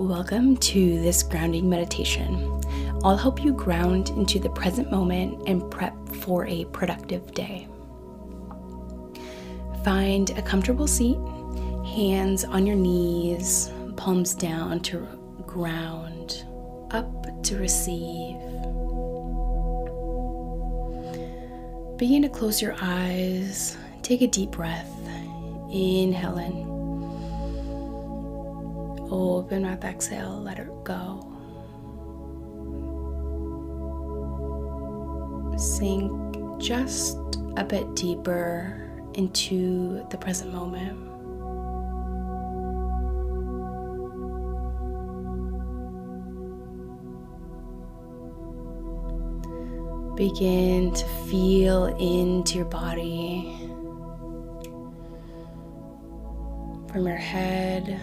Welcome to this grounding meditation. I'll help you ground into the present moment and prep for a productive day. Find a comfortable seat, hands on your knees, palms down to ground, up to receive. Begin to close your eyes. Take a deep breath. Inhale in. Open mouth, exhale, let it go. Sink just a bit deeper into the present moment. Begin to feel into your body from your head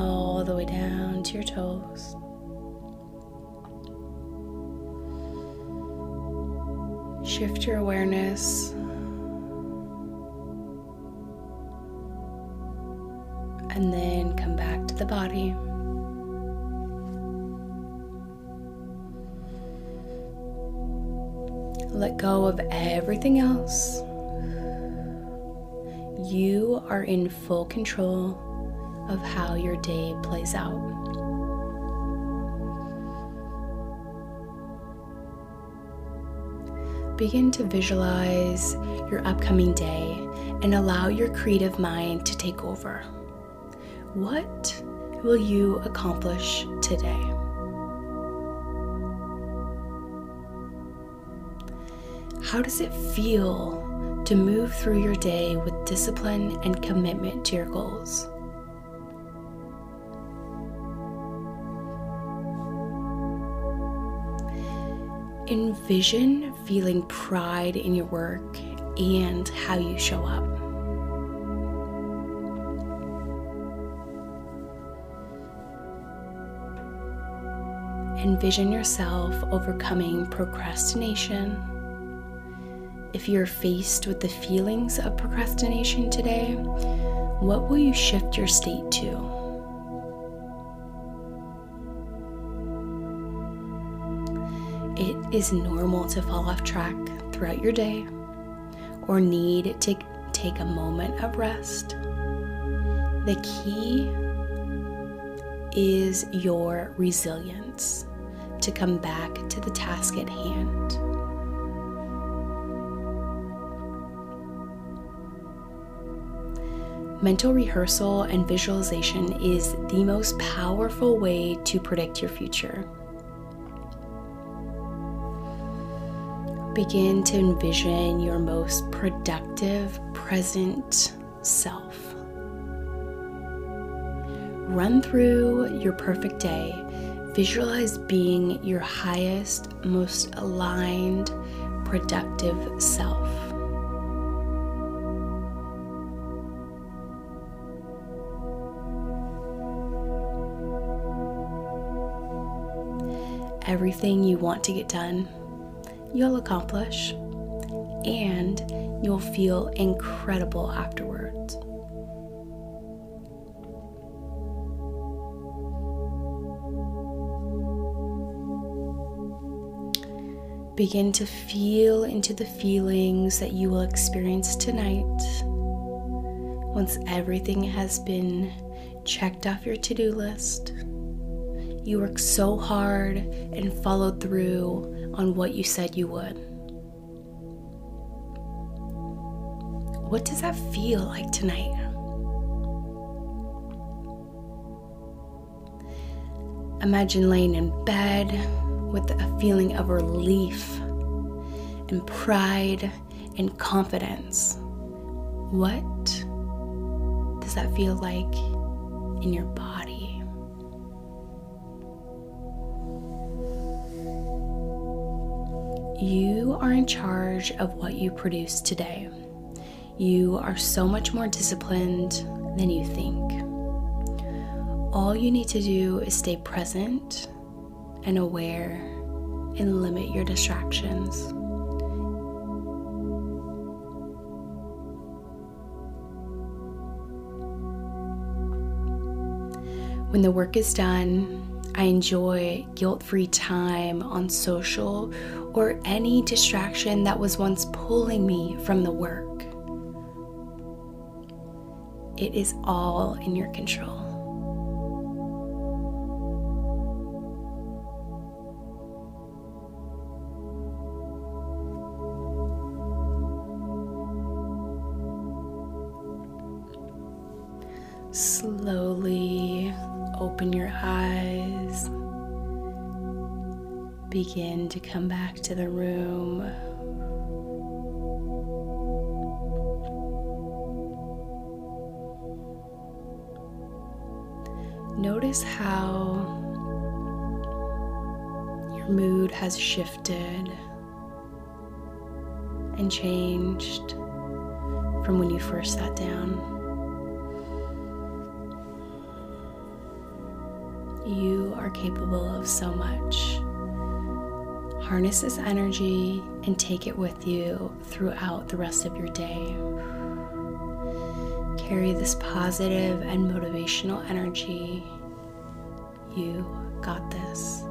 all the way down to your toes. Shift your awareness and then come back to the body. Let go of everything else. You are in full control of how your day plays out. Begin to visualize your upcoming day and allow your creative mind to take over. What will you accomplish today? How does it feel to move through your day with discipline and commitment to your goals? Envision feeling pride in your work and how you show up. Envision yourself overcoming procrastination. If you're faced with the feelings of procrastination today, what will you shift your state to? Is normal to fall off track throughout your day or need to take a moment of rest. The key is your resilience to come back to the task at hand. Mental rehearsal and visualization is the most powerful way to predict your future. Begin to envision your most productive present self. Run through your perfect day. Visualize being your highest, most aligned, productive self. Everything you want to get done, you'll accomplish, and you'll feel incredible afterwards. Begin to feel into the feelings that you will experience tonight. Once everything has been checked off your to do list, you worked so hard and followed through on what you said you would. What does that feel like tonight? Imagine laying in bed with a feeling of relief and pride and confidence. What does that feel like in your body? You are in charge of what you produce today. You are so much more disciplined than you think. All you need to do is stay present and aware and limit your distractions. When the work is done, I enjoy guilt free time on social or any distraction that was once pulling me from the work. It is all in your control. Slowly open your eyes. Begin to come back to the room. Notice how your mood has shifted and changed from when you first sat down. You are capable of so much. Harness this energy and take it with you throughout the rest of your day. Carry this positive and motivational energy. You got this.